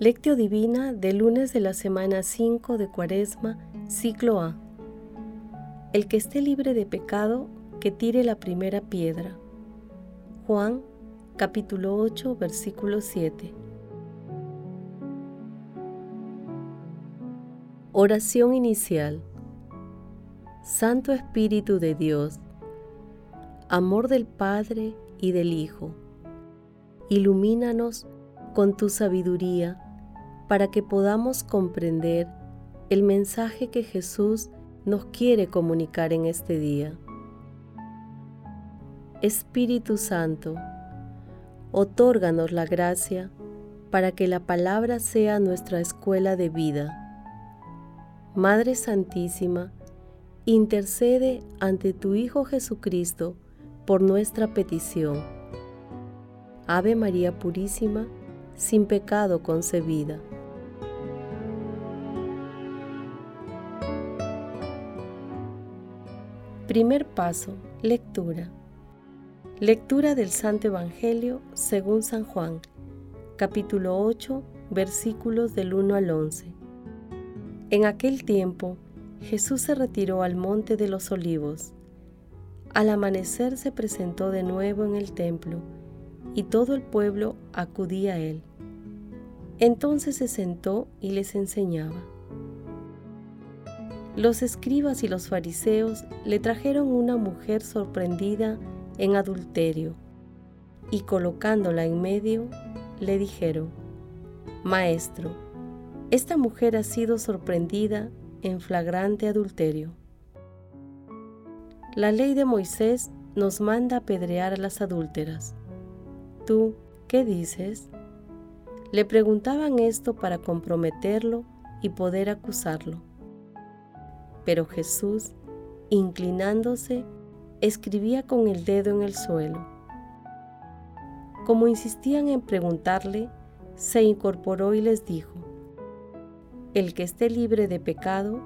Lectio Divina del lunes de la semana 5 de Cuaresma, ciclo A. El que esté libre de pecado, que tire la primera piedra. Juan capítulo 8, versículo 7. Oración inicial. Santo Espíritu de Dios, amor del Padre y del Hijo, ilumínanos con tu sabiduría para que podamos comprender el mensaje que Jesús nos quiere comunicar en este día. Espíritu Santo, otórganos la gracia para que la palabra sea nuestra escuela de vida. Madre Santísima, intercede ante tu Hijo Jesucristo por nuestra petición. Ave María Purísima, sin pecado concebida. Primer paso, lectura. Lectura del Santo Evangelio según San Juan, capítulo 8, versículos del 1 al 11. En aquel tiempo, Jesús se retiró al monte de los olivos. Al amanecer se presentó de nuevo en el templo, y todo el pueblo acudía a él. Entonces se sentó y les enseñaba. Los escribas y los fariseos le trajeron una mujer sorprendida en adulterio y colocándola en medio, le dijeron, Maestro, esta mujer ha sido sorprendida en flagrante adulterio. La ley de Moisés nos manda apedrear a las adúlteras. ¿Tú qué dices? Le preguntaban esto para comprometerlo y poder acusarlo. Pero Jesús, inclinándose, escribía con el dedo en el suelo. Como insistían en preguntarle, se incorporó y les dijo, El que esté libre de pecado,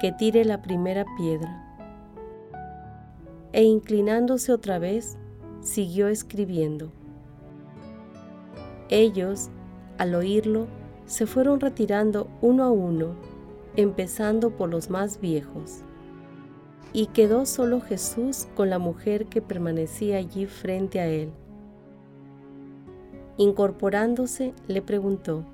que tire la primera piedra. E inclinándose otra vez, siguió escribiendo. Ellos, al oírlo, se fueron retirando uno a uno empezando por los más viejos. Y quedó solo Jesús con la mujer que permanecía allí frente a él. Incorporándose, le preguntó,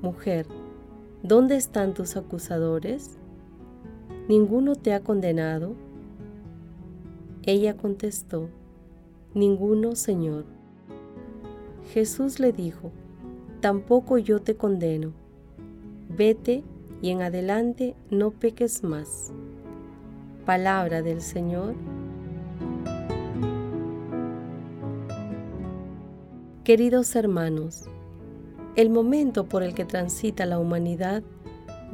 Mujer, ¿dónde están tus acusadores? ¿Ninguno te ha condenado? Ella contestó, Ninguno, Señor. Jesús le dijo, Tampoco yo te condeno. Vete y en adelante no peques más. Palabra del Señor. Queridos hermanos, el momento por el que transita la humanidad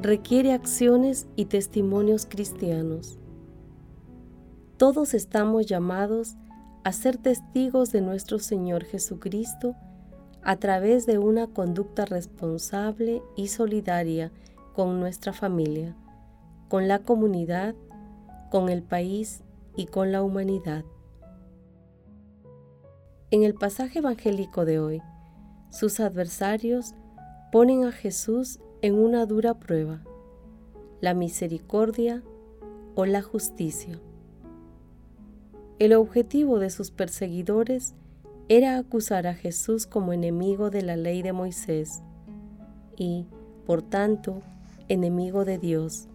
requiere acciones y testimonios cristianos. Todos estamos llamados a ser testigos de nuestro Señor Jesucristo a través de una conducta responsable y solidaria con nuestra familia, con la comunidad, con el país y con la humanidad. En el pasaje evangélico de hoy, sus adversarios ponen a Jesús en una dura prueba, la misericordia o la justicia. El objetivo de sus perseguidores era acusar a Jesús como enemigo de la ley de Moisés y, por tanto, enemigo de Dios.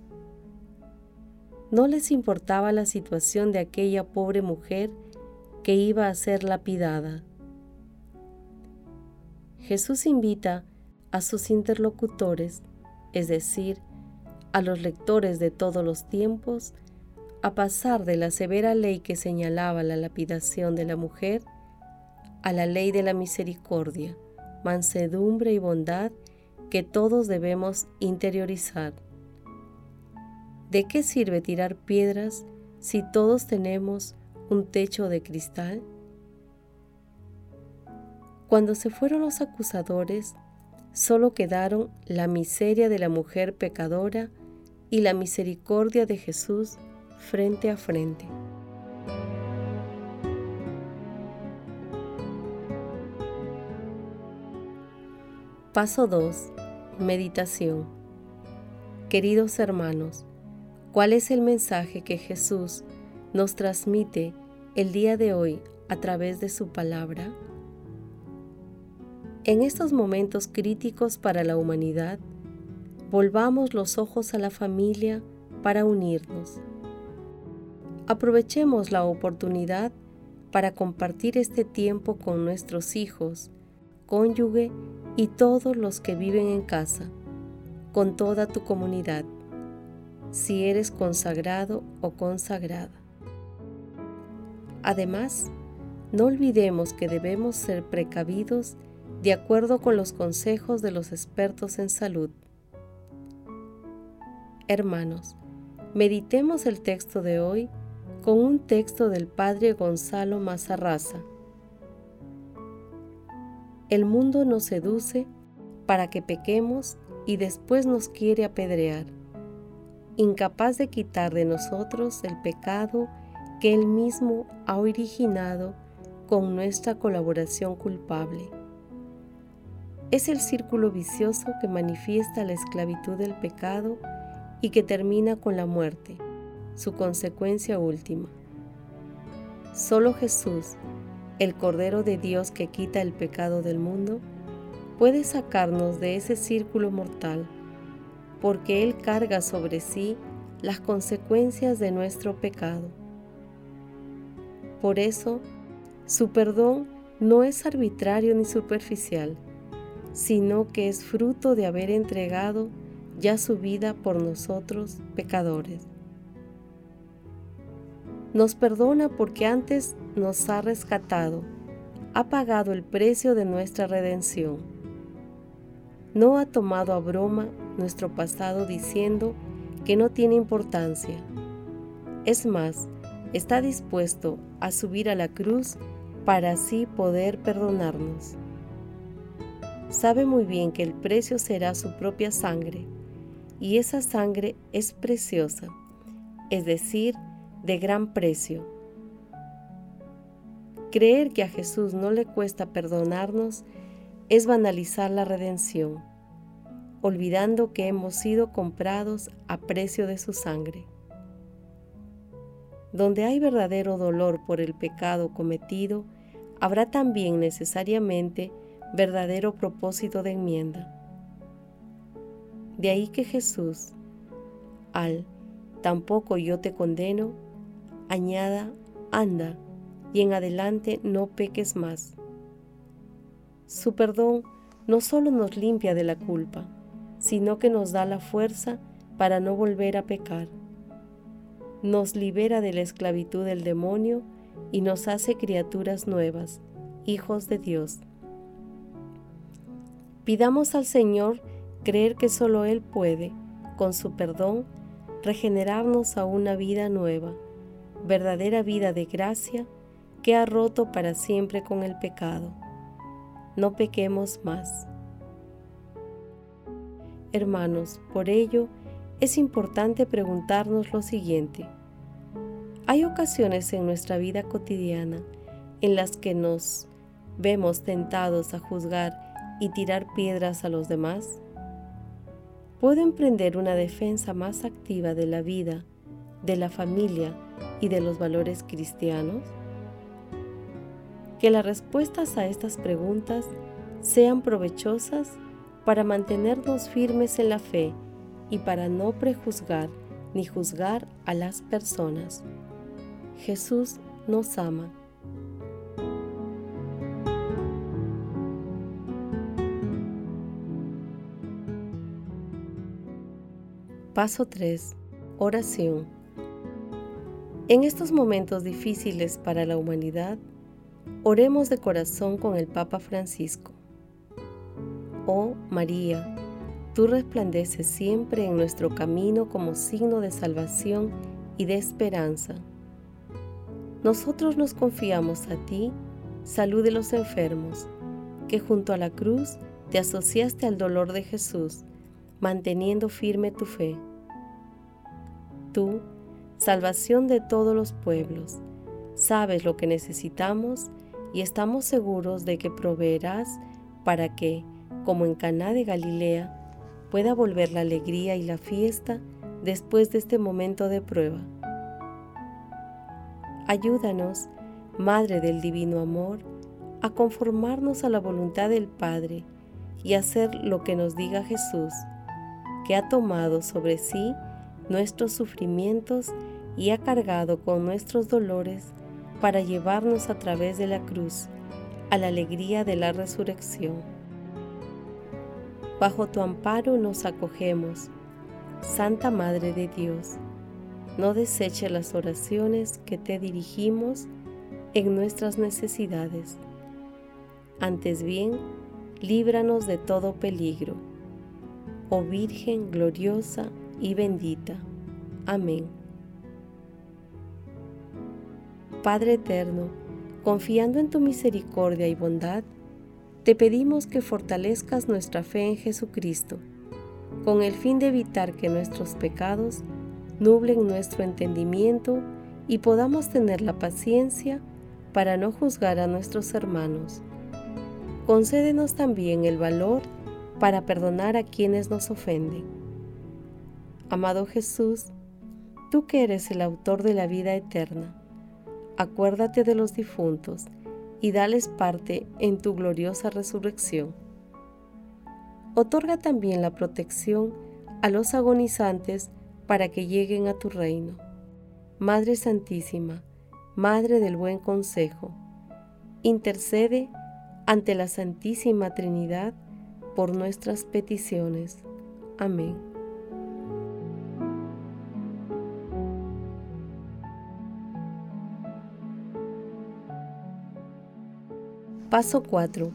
No les importaba la situación de aquella pobre mujer que iba a ser lapidada. Jesús invita a sus interlocutores, es decir, a los lectores de todos los tiempos, a pasar de la severa ley que señalaba la lapidación de la mujer a la ley de la misericordia, mansedumbre y bondad que todos debemos interiorizar. ¿De qué sirve tirar piedras si todos tenemos un techo de cristal? Cuando se fueron los acusadores, solo quedaron la miseria de la mujer pecadora y la misericordia de Jesús frente a frente. Paso 2. Meditación. Queridos hermanos, ¿cuál es el mensaje que Jesús nos transmite el día de hoy a través de su palabra? En estos momentos críticos para la humanidad, volvamos los ojos a la familia para unirnos. Aprovechemos la oportunidad para compartir este tiempo con nuestros hijos, cónyuge y todos los que viven en casa, con toda tu comunidad, si eres consagrado o consagrada. Además, no olvidemos que debemos ser precavidos de acuerdo con los consejos de los expertos en salud. Hermanos, meditemos el texto de hoy con un texto del Padre Gonzalo Mazarraza. El mundo nos seduce para que pequemos y después nos quiere apedrear, incapaz de quitar de nosotros el pecado que Él mismo ha originado con nuestra colaboración culpable es el círculo vicioso que manifiesta la esclavitud del pecado y que termina con la muerte, su consecuencia última. Solo Jesús, el Cordero de Dios que quita el pecado del mundo, puede sacarnos de ese círculo mortal, porque Él carga sobre sí las consecuencias de nuestro pecado. Por eso, su perdón no es arbitrario ni superficial, sino que es fruto de haber entregado ya su vida por nosotros pecadores. Nos perdona porque antes nos ha rescatado, ha pagado el precio de nuestra redención. No ha tomado a broma nuestro pasado diciendo que no tiene importancia. Es más, está dispuesto a subir a la cruz para así poder perdonarnos sabe muy bien que el precio será su propia sangre, y esa sangre es preciosa, es decir, de gran precio. Creer que a Jesús no le cuesta perdonarnos es banalizar la redención, olvidando que hemos sido comprados a precio de su sangre. Donde hay verdadero dolor por el pecado cometido, habrá también necesariamente verdadero propósito de enmienda. De ahí que Jesús, al tampoco yo te condeno, añada, anda, y en adelante no peques más. Su perdón no solo nos limpia de la culpa, sino que nos da la fuerza para no volver a pecar. Nos libera de la esclavitud del demonio y nos hace criaturas nuevas, hijos de Dios. Pidamos al Señor creer que solo Él puede, con su perdón, regenerarnos a una vida nueva, verdadera vida de gracia que ha roto para siempre con el pecado. No pequemos más. Hermanos, por ello es importante preguntarnos lo siguiente. Hay ocasiones en nuestra vida cotidiana en las que nos vemos tentados a juzgar y tirar piedras a los demás? ¿Puedo emprender una defensa más activa de la vida, de la familia y de los valores cristianos? Que las respuestas a estas preguntas sean provechosas para mantenernos firmes en la fe y para no prejuzgar ni juzgar a las personas. Jesús nos ama. Paso 3. Oración. En estos momentos difíciles para la humanidad, oremos de corazón con el Papa Francisco. Oh María, tú resplandeces siempre en nuestro camino como signo de salvación y de esperanza. Nosotros nos confiamos a ti, salud de los enfermos, que junto a la cruz te asociaste al dolor de Jesús manteniendo firme tu fe. Tú, salvación de todos los pueblos, sabes lo que necesitamos y estamos seguros de que proveerás para que, como en Caná de Galilea, pueda volver la alegría y la fiesta después de este momento de prueba. Ayúdanos, Madre del Divino Amor, a conformarnos a la voluntad del Padre y hacer lo que nos diga Jesús, que ha tomado sobre sí nuestros sufrimientos y ha cargado con nuestros dolores para llevarnos a través de la cruz a la alegría de la resurrección. Bajo tu amparo nos acogemos, Santa Madre de Dios. No deseche las oraciones que te dirigimos en nuestras necesidades. Antes bien, líbranos de todo peligro. Oh Virgen gloriosa y bendita. Amén. Padre eterno, confiando en tu misericordia y bondad, te pedimos que fortalezcas nuestra fe en Jesucristo, con el fin de evitar que nuestros pecados nublen nuestro entendimiento y podamos tener la paciencia para no juzgar a nuestros hermanos. Concédenos también el valor para perdonar a quienes nos ofenden. Amado Jesús, tú que eres el autor de la vida eterna, acuérdate de los difuntos y dales parte en tu gloriosa resurrección. Otorga también la protección a los agonizantes para que lleguen a tu reino. Madre Santísima, Madre del Buen Consejo, intercede ante la Santísima Trinidad por nuestras peticiones. Amén. Paso 4.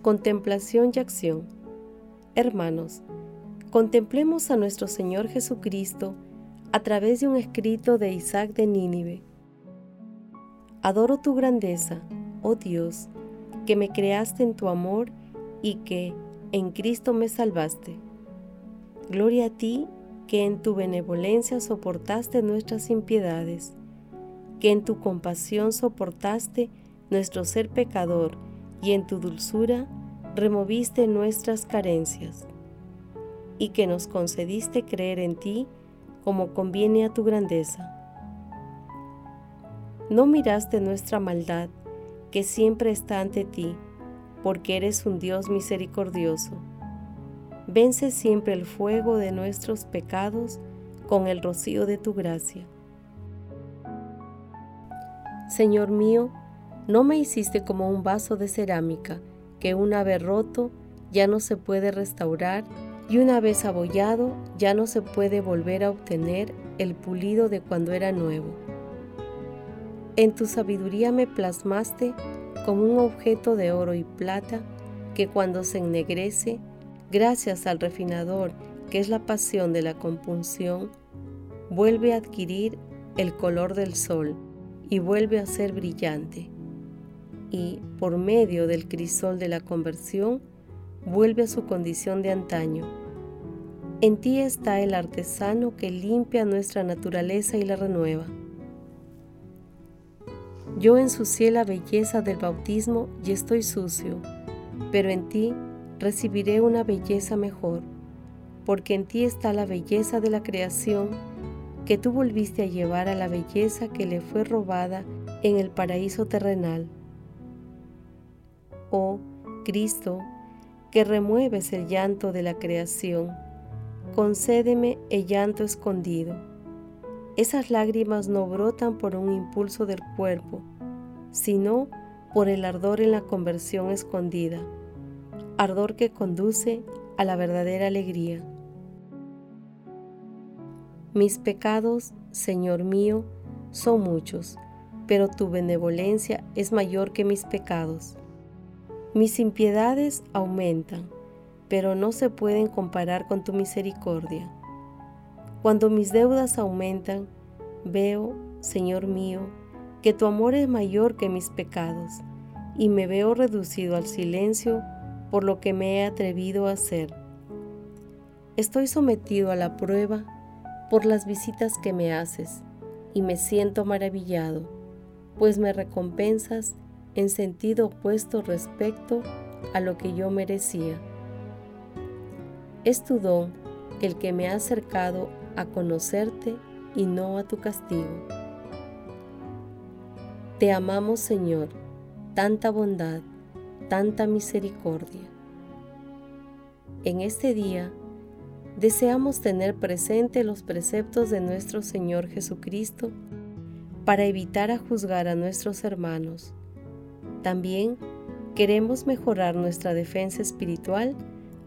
Contemplación y acción. Hermanos, contemplemos a nuestro Señor Jesucristo a través de un escrito de Isaac de Nínive. Adoro tu grandeza, oh Dios, que me creaste en tu amor y que en Cristo me salvaste. Gloria a ti que en tu benevolencia soportaste nuestras impiedades, que en tu compasión soportaste nuestro ser pecador y en tu dulzura removiste nuestras carencias, y que nos concediste creer en ti como conviene a tu grandeza. No miraste nuestra maldad, que siempre está ante ti, porque eres un Dios misericordioso. Vence siempre el fuego de nuestros pecados con el rocío de tu gracia. Señor mío, no me hiciste como un vaso de cerámica, que una vez roto ya no se puede restaurar y una vez abollado ya no se puede volver a obtener el pulido de cuando era nuevo. En tu sabiduría me plasmaste como un objeto de oro y plata que cuando se ennegrece, gracias al refinador que es la pasión de la compunción, vuelve a adquirir el color del sol y vuelve a ser brillante y, por medio del crisol de la conversión, vuelve a su condición de antaño. En ti está el artesano que limpia nuestra naturaleza y la renueva. Yo ensucié la belleza del bautismo y estoy sucio, pero en ti recibiré una belleza mejor, porque en ti está la belleza de la creación que tú volviste a llevar a la belleza que le fue robada en el paraíso terrenal oh Cristo, que remueves el llanto de la creación, concédeme el llanto escondido. Esas lágrimas no brotan por un impulso del cuerpo, sino por el ardor en la conversión escondida, ardor que conduce a la verdadera alegría. Mis pecados, Señor mío, son muchos, pero tu benevolencia es mayor que mis pecados. Mis impiedades aumentan, pero no se pueden comparar con tu misericordia. Cuando mis deudas aumentan, veo, Señor mío, que tu amor es mayor que mis pecados, y me veo reducido al silencio por lo que me he atrevido a hacer. Estoy sometido a la prueba por las visitas que me haces, y me siento maravillado, pues me recompensas en sentido opuesto respecto a lo que yo merecía. Es tu don el que me ha acercado a conocerte y no a tu castigo. Te amamos, Señor, tanta bondad, tanta misericordia. En este día, deseamos tener presente los preceptos de nuestro Señor Jesucristo para evitar a juzgar a nuestros hermanos. También queremos mejorar nuestra defensa espiritual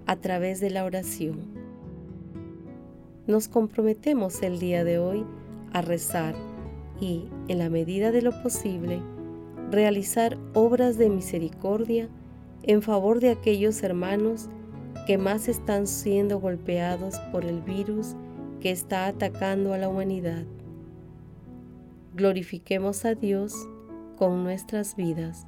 a través de la oración. Nos comprometemos el día de hoy a rezar y, en la medida de lo posible, realizar obras de misericordia en favor de aquellos hermanos que más están siendo golpeados por el virus que está atacando a la humanidad. Glorifiquemos a Dios con nuestras vidas.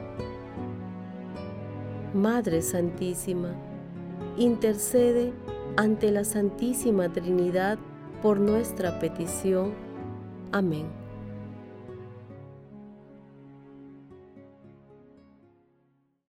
Madre Santísima, intercede ante la Santísima Trinidad por nuestra petición. Amén.